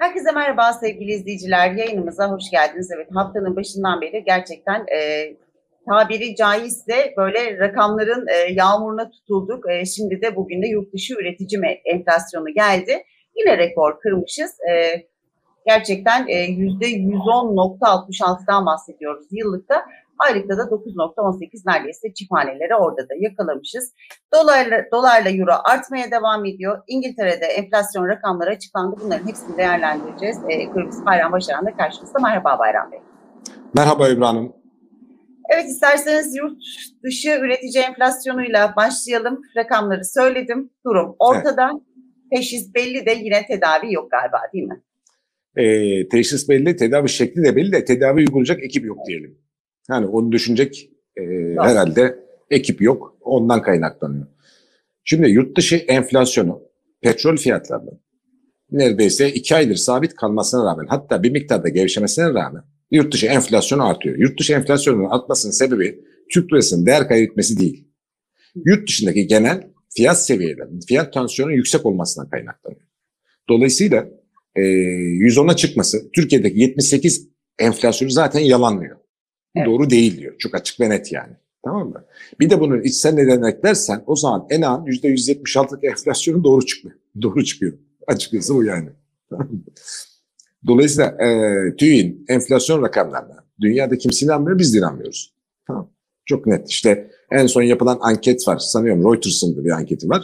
Herkese merhaba sevgili izleyiciler. Yayınımıza hoş geldiniz. Evet haftanın başından beri gerçekten e, tabiri caizse böyle rakamların e, yağmuruna tutulduk. E, şimdi de bugün de yurt dışı üretici enflasyonu geldi. Yine rekor kırmışız. E, gerçekten e, %110.66'dan bahsediyoruz yıllıkta. Aylıkta da 9.18 neredeyse çift haneleri orada da yakalamışız. Dolarla, dolarla euro artmaya devam ediyor. İngiltere'de enflasyon rakamları açıklandı. Bunların hepsini değerlendireceğiz. E, Ekonomist Bayram Başaran da karşımızda. Merhaba Bayram Bey. Merhaba Hanım. Evet isterseniz yurt dışı üretici enflasyonuyla başlayalım. Rakamları söyledim. Durum ortada. Teşhis belli de yine tedavi yok galiba değil mi? Ee, teşhis belli, tedavi şekli de belli de tedavi uygulayacak ekip yok diyelim. Yani onu düşünecek e, herhalde ekip yok. Ondan kaynaklanıyor. Şimdi yurt dışı enflasyonu petrol fiyatlarının neredeyse iki aydır sabit kalmasına rağmen hatta bir miktarda gevşemesine rağmen yurt dışı enflasyonu artıyor. Yurt dışı enflasyonun artmasının sebebi Türk lirasının değer kaybetmesi değil. Yurt dışındaki genel fiyat seviyelerinin, fiyat tansiyonunun yüksek olmasından kaynaklanıyor. Dolayısıyla e, 110'a çıkması Türkiye'deki 78 enflasyonu zaten yalanlıyor. Evet. Doğru değil diyor. Çok açık ve net yani. Tamam mı? Bir de bunun içsel neden eklersen o zaman en az %176'lık enflasyonun doğru çıkıyor. Doğru çıkıyor. Açıkçası bu yani. Dolayısıyla e, TÜİ'nin enflasyon rakamlarına dünyada kimse inanmıyor, biz de inanmıyoruz. Tamam. Çok net. İşte en son yapılan anket var. Sanıyorum Reuters'ın bir anketi var.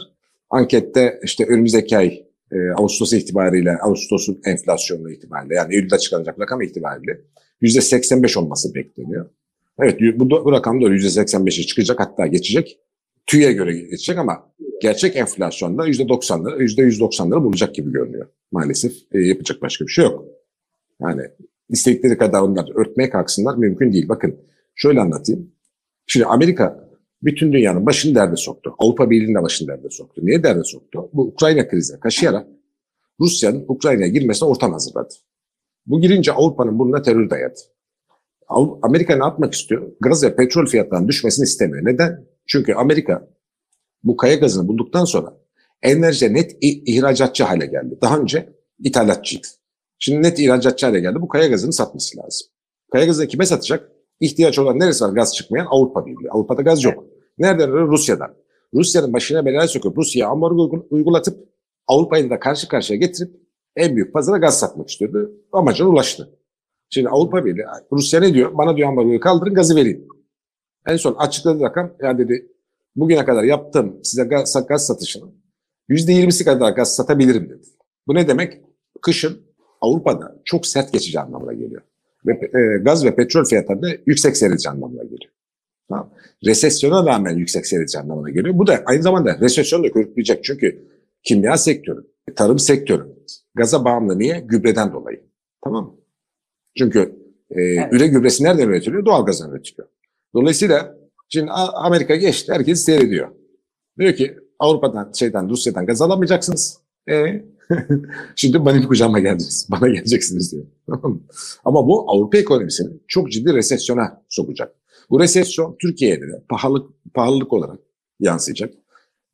Ankette işte önümüzdeki ay e, Ağustos itibariyle, Ağustos'un enflasyonu itibariyle yani Eylül'de açıklanacak rakam itibariyle %85 olması bekleniyor. Evet bu, bu rakam da %85'e çıkacak hatta geçecek. TÜİ'ye göre geçecek ama gerçek enflasyonda %90'ları, %190'ları bulacak gibi görünüyor. Maalesef e, yapacak başka bir şey yok. Yani istedikleri kadar onlar örtmeye kalksınlar mümkün değil. Bakın şöyle anlatayım. Şimdi Amerika bütün dünyanın başını derde soktu. Avrupa Birliği'nin de başını derde soktu. Niye derde soktu? Bu Ukrayna krizi kaşıyarak Rusya'nın Ukrayna'ya girmesine ortam hazırladı. Bu girince Avrupa'nın burnuna terör dayadı. Amerika ne yapmak istiyor? Gaz ve petrol fiyatlarının düşmesini istemiyor. Neden? Çünkü Amerika bu kaya gazını bulduktan sonra enerji net ihracatçı hale geldi. Daha önce ithalatçıydı. Şimdi net ihracatçı hale geldi. Bu kaya gazını satması lazım. Kaya gazını kime satacak? İhtiyaç olan neresi var gaz çıkmayan? Avrupa Birliği. Avrupa'da gaz yok. Nereden? Rusya'dan. Rusya'nın başına belaya sokup Rusya'ya ambargo uygu- uygulatıp Avrupa'yı da karşı karşıya getirip en büyük pazara gaz satmak istiyordu. Amacına ulaştı. Şimdi Avrupa Birliği, Rusya ne diyor? Bana diyor ambargoyu kaldırın gazı vereyim. En son açıkladığı rakam ya dedi bugüne kadar yaptığım size gaz, gaz satışının %20'si kadar gaz satabilirim dedi. Bu ne demek? Kışın Avrupa'da çok sert geçeceği anlamına geliyor. Ve e, gaz ve petrol fiyatları da yüksek seyredeceği anlamına geliyor. Tamam. Resesyona rağmen yüksek seyredeceği anlamına geliyor. Bu da aynı zamanda resesyonu da körükleyecek. Çünkü kimya sektörü, tarım sektörü gaza bağımlı niye? Gübreden dolayı. Tamam mı? Çünkü e, Evet. üre gübresi nereden üretiliyor? Doğalgazdan üretiliyor. Dolayısıyla şimdi Amerika geçti, herkes seyrediyor. Diyor ki Avrupa'dan, şeyden, Rusya'dan gaz alamayacaksınız. E, şimdi benim kucağıma geleceksiniz, bana geleceksiniz diyor. Tamam mı? Ama bu Avrupa ekonomisini çok ciddi resesyona sokacak. Bu resesyon Türkiye'ye de pahalılık, pahalılık olarak yansıyacak.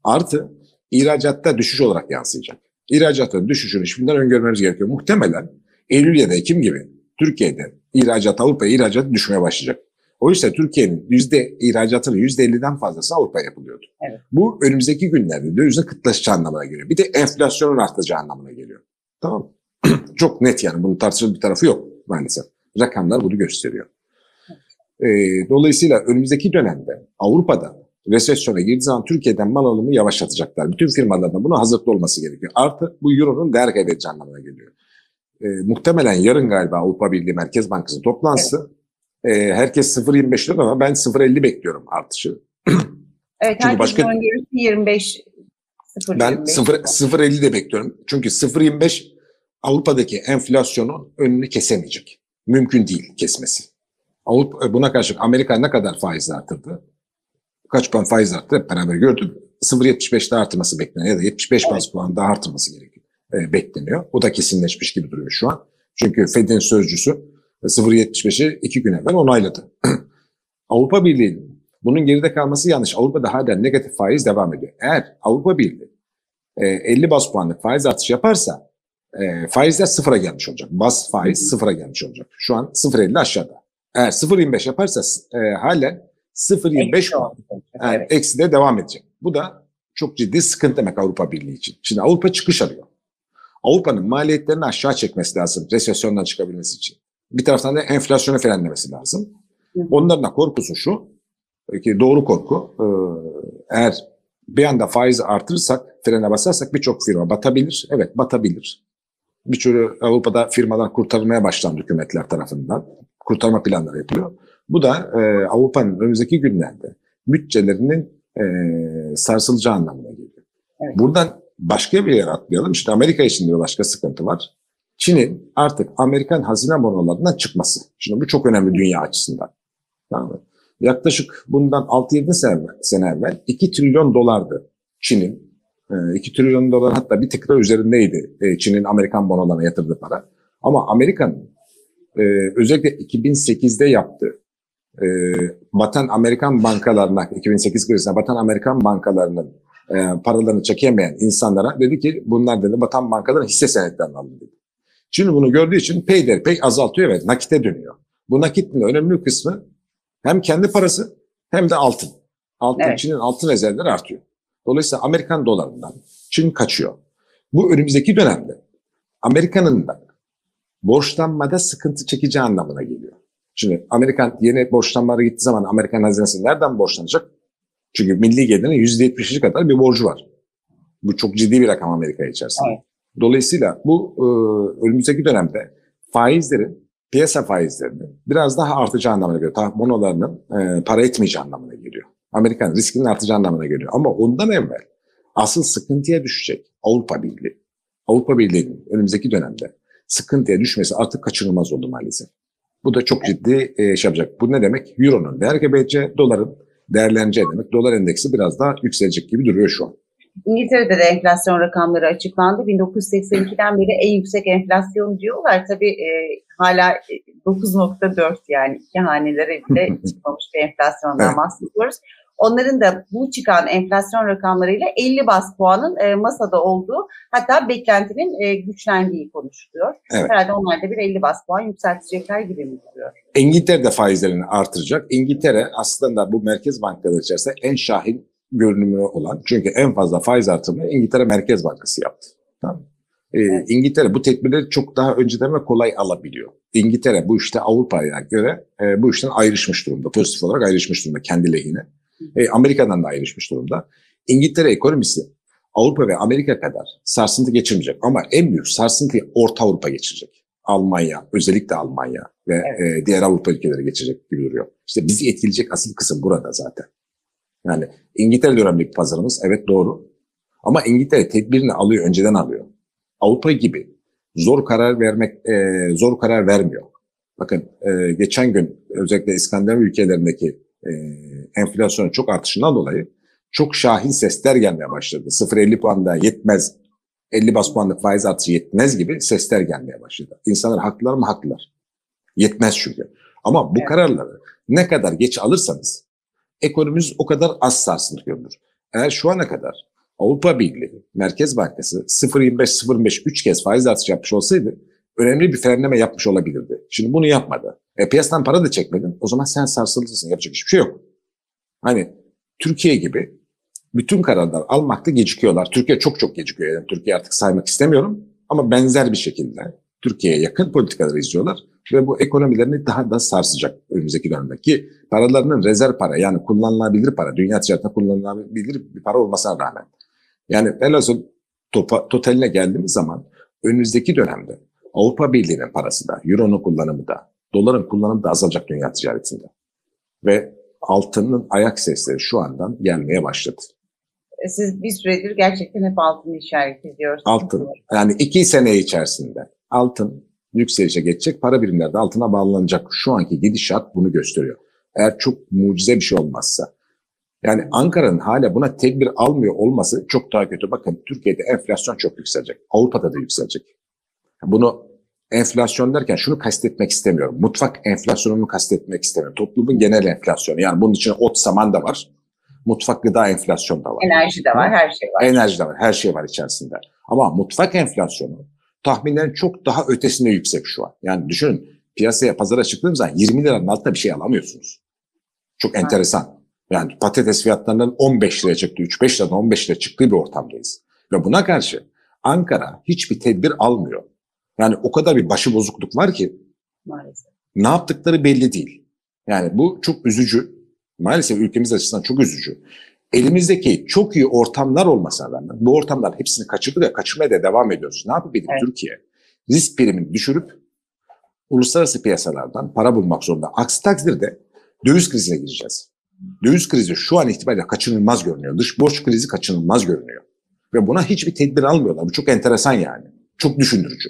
Artı ihracatta düşüş olarak yansıyacak. İhracatta düşüşünü şimdiden öngörmemiz gerekiyor. Muhtemelen Eylül ya da Ekim gibi Türkiye'de ihracat, Avrupa'ya ihracat düşmeye başlayacak. Oysa Türkiye'nin yüzde ihracatının yüzde elliden fazlası Avrupa'ya yapılıyordu. Evet. Bu önümüzdeki günlerde dövizin kıtlaşacağı anlamına geliyor. Bir de enflasyonun artacağı anlamına geliyor. Tamam? Çok net yani bunun tartışılır bir tarafı yok maalesef. Rakamlar bunu gösteriyor. Ee, dolayısıyla önümüzdeki dönemde Avrupa'da resesyona girdiği zaman Türkiye'den mal alımı yavaşlatacaklar. Bütün firmalardan buna hazırlıklı olması gerekiyor. Artı bu euronun değer kaybedeceği anlamına geliyor. Ee, muhtemelen yarın galiba Avrupa Birliği Merkez Bankası toplantısı. Ee, herkes 0.25 diyor ama ben 0.50 bekliyorum artışı. Evet Çünkü başka- öngörüsü 25 0 Ben 0 0.50 de bekliyorum. Çünkü 0.25 Avrupa'daki enflasyonun önünü kesemeyecek. Mümkün değil kesmesi. Avrupa, buna karşılık Amerika ne kadar faiz arttırdı? Kaç puan faiz arttı hep beraber gördük. 0.75 daha artırması bekleniyor ya da 75 baz puan daha artırması gerekiyor. E, bekleniyor. O da kesinleşmiş gibi duruyor şu an. Çünkü Fed'in sözcüsü 0.75'i iki gün evvel onayladı. Avrupa Birliği'nin bunun geride kalması yanlış. Avrupa'da hala negatif faiz devam ediyor. Eğer Avrupa Birliği e, 50 bas puanlık faiz artışı yaparsa e, faizler sıfıra gelmiş olacak. Bas faiz sıfıra gelmiş olacak. Şu an 0.50 aşağıda. Eğer 0.25 yaparsa e, halen 0.25 Eksi puan. Yani Evet. eksi de devam edecek. Bu da çok ciddi sıkıntı demek Avrupa Birliği için. Şimdi Avrupa çıkış arıyor. Avrupa'nın maliyetlerini aşağı çekmesi lazım resesyondan çıkabilmesi için. Bir taraftan da enflasyonu frenlemesi lazım. Onların da korkusu şu, ki doğru korku, e, eğer bir anda faizi artırırsak, frene basarsak birçok firma batabilir. Evet batabilir. Birçok Avrupa'da firmalar kurtarılmaya başlandı hükümetler tarafından. Kurtarma planları yapılıyor. Bu da e, Avrupa'nın önümüzdeki günlerde bütçelerinin e, sarsılacağı anlamına geliyor. Evet. Buradan başka bir yere atlayalım. İşte Amerika için de başka sıkıntı var. Çin'in artık Amerikan hazine bonolarından çıkması. Şimdi bu çok önemli dünya açısından. Tamam mı? Yaklaşık bundan 6-7 sene, sene evvel 2 trilyon dolardı Çin'in. E, 2 trilyon dolar hatta bir tık da üzerindeydi e, Çin'in Amerikan bonolarına yatırdığı para. Ama Amerika'nın e, özellikle 2008'de yaptığı e, batan Amerikan bankalarına, 2008 krizine batan Amerikan bankalarının e, paralarını çekemeyen insanlara dedi ki bunlar dedi batan bankaların hisse senetlerini alın dedi. Şimdi bunu gördüğü için peyderpey azaltıyor ve nakite dönüyor. Bu nakitin önemli kısmı hem kendi parası hem de altın. Altın Evet. Çin'in altın rezervleri artıyor. Dolayısıyla Amerikan dolarından Çin kaçıyor. Bu önümüzdeki dönemde Amerika'nın da borçlanmada sıkıntı çekeceği anlamına geliyor. Şimdi Amerikan yeni borçlanmalara gittiği zaman Amerikan hazinesi nereden borçlanacak? Çünkü milli gelirin %70'i kadar bir borcu var. Bu çok ciddi bir rakam Amerika içerisinde. Evet. Dolayısıyla bu e, önümüzdeki dönemde faizlerin, piyasa faizlerinin biraz daha artacağı anlamına geliyor. Ta- Bonolarının e, para etmeyeceği anlamına geliyor. Amerikan riskinin artacağı anlamına geliyor. Ama ondan evvel asıl sıkıntıya düşecek Avrupa Birliği. Avrupa Birliği'nin önümüzdeki dönemde sıkıntıya düşmesi artık kaçınılmaz oldu maalesef. Bu da çok ciddi e, şey yapacak. Bu ne demek? Euro'nun değer kaybedeceği, doların değerleneceği demek. Dolar endeksi biraz daha yükselecek gibi duruyor şu an. İngiltere'de de enflasyon rakamları açıklandı. 1982'den beri en yüksek enflasyon diyorlar. Tabii e, hala e, 9.4 yani iki hanelere bile çıkmamış bir enflasyondan bahsediyoruz. Onların da bu çıkan enflasyon rakamlarıyla 50 bas puanın e, masada olduğu hatta beklentinin e, güçlendiği konuşuluyor. Evet. Herhalde onlar da bir 50 bas puan yükseltecekler gibi mi duruyor? İngiltere de faizlerini artıracak. İngiltere aslında bu merkez bankaları içerisinde en şahin görünümü olan çünkü en fazla faiz artırımı İngiltere Merkez Bankası yaptı. Tamam. mı? Ee, Evet. İngiltere bu tedbirleri çok daha önceden ve kolay alabiliyor. İngiltere bu işte Avrupa'ya göre e, bu işten ayrışmış durumda. Pozitif olarak ayrışmış durumda kendi lehine. E, Amerika'dan da ayrışmış durumda. İngiltere ekonomisi Avrupa ve Amerika kadar sarsıntı geçirmeyecek ama en büyük sarsıntıyı Orta Avrupa geçirecek. Almanya, özellikle Almanya ve e, diğer Avrupa ülkeleri geçecek gibi duruyor. İşte bizi etkileyecek asıl kısım burada zaten. Yani İngiltere de önemli bir pazarımız. Evet doğru. Ama İngiltere tedbirini alıyor, önceden alıyor. Avrupa gibi zor karar vermek, e, zor karar vermiyor. Bakın e, geçen gün özellikle İskandinav ülkelerindeki e, enflasyonun çok artışından dolayı çok şahin sesler gelmeye başladı. 0.50 puan da yetmez, 50 bas puanlık faiz artışı yetmez gibi sesler gelmeye başladı. İnsanlar haklılar mı? Haklılar. Yetmez çünkü. Ama bu Evet. kararları ne kadar geç alırsanız ekonomimiz o kadar az sarsıntı görülür. Eğer şu ana kadar Avrupa Birliği Merkez Bankası 0.25-0.25 3 kez faiz artışı yapmış olsaydı önemli bir frenleme yapmış olabilirdi. Şimdi bunu yapmadı. E, piyasadan para da çekmedin. O zaman sen sarsılırsın. Yapacak hiçbir şey yok. Hani Türkiye gibi bütün kararlar almakta gecikiyorlar. Türkiye çok çok gecikiyor. Yani Türkiye artık saymak istemiyorum. Ama benzer bir şekilde Türkiye'ye yakın politikaları izliyorlar. Ve bu ekonomilerini daha da sarsacak önümüzdeki dönemde. Ki paralarının rezerv para yani kullanılabilir para, dünya ticaretinde kullanılabilir bir para olmasına rağmen. Yani velhasıl topa, totaline geldiğimiz zaman önümüzdeki dönemde Avrupa Birliği'nin parası da, Euro'nun kullanımı da, doların kullanımı da azalacak dünya ticaretinde. Ve altının ayak sesleri şu andan gelmeye başladı. E, Siz bir süredir gerçekten hep altını işaret ediyorsunuz. Altın. Yani iki sene içerisinde altın yükselişe geçecek, para birimleri de altına bağlanacak. Şu anki gidişat bunu gösteriyor. Eğer çok mucize bir şey olmazsa. Yani Ankara'nın hala buna tedbir almıyor olması çok daha kötü. Bakın Türkiye'de enflasyon çok yükselecek. Avrupa'da da yükselecek. Bunu enflasyon derken şunu kastetmek istemiyorum. Mutfak enflasyonunu kastetmek istemiyorum. Toplumun genel enflasyonu. Yani bunun içine ot saman da var. Mutfak gıda enflasyon da var. Enerji de var, her şey var. Enerji de var, her şey var içerisinde. Ama mutfak enflasyonu tahminlerin çok daha ötesinde yüksek şu an. Yani düşünün piyasaya pazara çıktığınız zaman 20 liranın altında bir şey alamıyorsunuz. Çok enteresan. Yani patates fiyatlarının 15 liraya çıktı, 3-5 liradan 15 liraya çıktığı bir ortamdayız. Ve buna karşı Ankara hiçbir tedbir almıyor. Yani o kadar bir başı bozukluk var ki Maalesef. ne yaptıkları belli değil. Yani bu çok üzücü. Maalesef ülkemiz açısından çok üzücü. Elimizdeki çok iyi ortamlar olmasına rağmen bu ortamların hepsini kaçırdık ve kaçırmaya da devam ediyoruz. Ne edip Evet. Türkiye risk primini düşürüp uluslararası piyasalardan para bulmak zorunda. Aksi takdirde döviz krizine gireceğiz. Döviz krizi şu an itibariyle kaçınılmaz görünüyor. Dış borç krizi kaçınılmaz görünüyor. Ve buna hiçbir tedbir almıyorlar. Bu çok enteresan yani. Çok düşündürücü.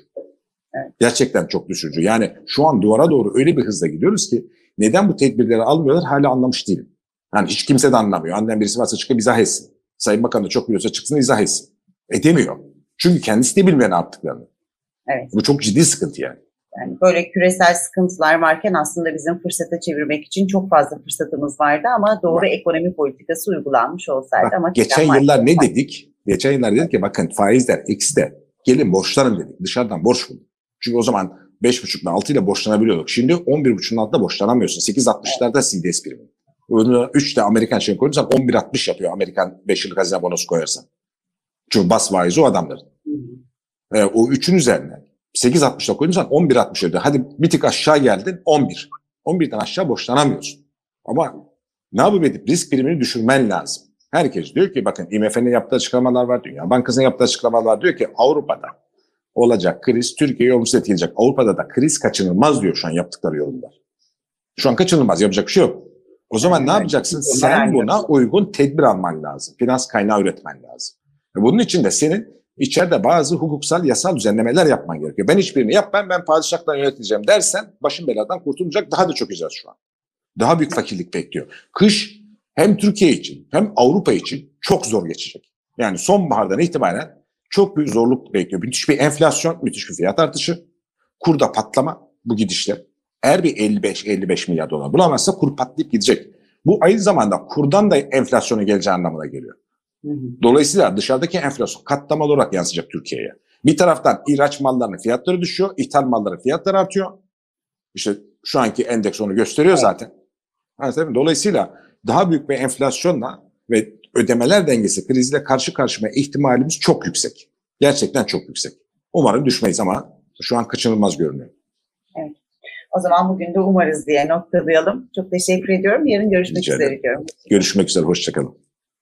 Gerçekten çok düşündürücü. Yani şu an duvara doğru öyle bir hızla gidiyoruz ki neden bu tedbirleri almıyorlar hala anlamış değilim. Yani hiç kimse de anlamıyor. Anlayan birisi varsa çıkıp izah etsin. Sayın Bakan da çok biliyorsa çıksın izah etsin. Edemiyor. Çünkü kendisi de bilmiyor ne yaptıklarını. Evet. Bu çok ciddi sıkıntı yani. Yani böyle küresel sıkıntılar varken aslında bizim fırsata çevirmek için çok fazla fırsatımız vardı ama doğru Bak. ekonomi politikası uygulanmış olsaydı Bak, ama geçen yıllar ne dedik? Geçen yıllar dedik ki bakın faizler eksi de gelin borçlanın dedik. Dışarıdan borç bulun. Çünkü o zaman 5,5 ile 6 ile borçlanabiliyorduk. Şimdi 11,5'un altında borçlanamıyorsun. 8,60'larda CDS primi. Onu 3 de Amerikan şey koyarsan 11,60 yapıyor Amerikan 5 yıllık hazine bonosu koyarsan. Çünkü bas faizi o adamların. E, o 3'ün üzerine 8.60'da koyunca 11.60 ödüyor. Hadi bir tık aşağı geldin 11. 11'den aşağı borçlanamıyorsun. Ama ne yapıp edip risk primini düşürmen lazım. Herkes diyor ki bakın IMF'nin yaptığı açıklamalar var, Dünya Bankası'nın yaptığı açıklamalar var. Diyor ki Avrupa'da olacak kriz Türkiye'yi olumsuz etkileyecek. Avrupa'da da kriz kaçınılmaz diyor şu an yaptıkları yorumlar. Şu an kaçınılmaz yapacak bir şey yok. O zaman ne Evet. yapacaksın? Sen buna uygun tedbir alman lazım. Finans kaynağı üretmen lazım. Ve bunun için de senin içeride bazı hukuksal yasal düzenlemeler yapman gerekiyor. Ben hiçbirini yapmam ben padişahtan yönetileceğim dersen başın beladan kurtulacak daha da çökeceğiz şu an. Daha büyük fakirlik bekliyor. Kış hem Türkiye için hem Avrupa için çok zor geçecek. Yani sonbahardan itibaren çok büyük zorluk bekliyor. Müthiş bir enflasyon, müthiş bir fiyat artışı, kurda patlama bu gidişle. Eğer bir 55-55 milyar dolar bulamazsa kur patlayıp gidecek. Bu aynı zamanda kurdan da enflasyona geleceği anlamına geliyor. Dolayısıyla dışarıdaki enflasyon katlamalı olarak yansıyacak Türkiye'ye. Bir taraftan ihraç mallarının fiyatları düşüyor, ithal malların fiyatları artıyor. İşte şu anki endeks onu gösteriyor zaten. Dolayısıyla daha büyük bir enflasyonla ve ödemeler dengesi krizle karşı karşıya ihtimalimiz çok yüksek. Gerçekten çok yüksek. Umarım düşmeyiz ama şu an kaçınılmaz görünüyor. O zaman bugün de umarız diye noktalayalım. Çok teşekkür ediyorum. Yarın görüşmek Rica üzere diyorum. Görüşmek üzere, hoşçakalın.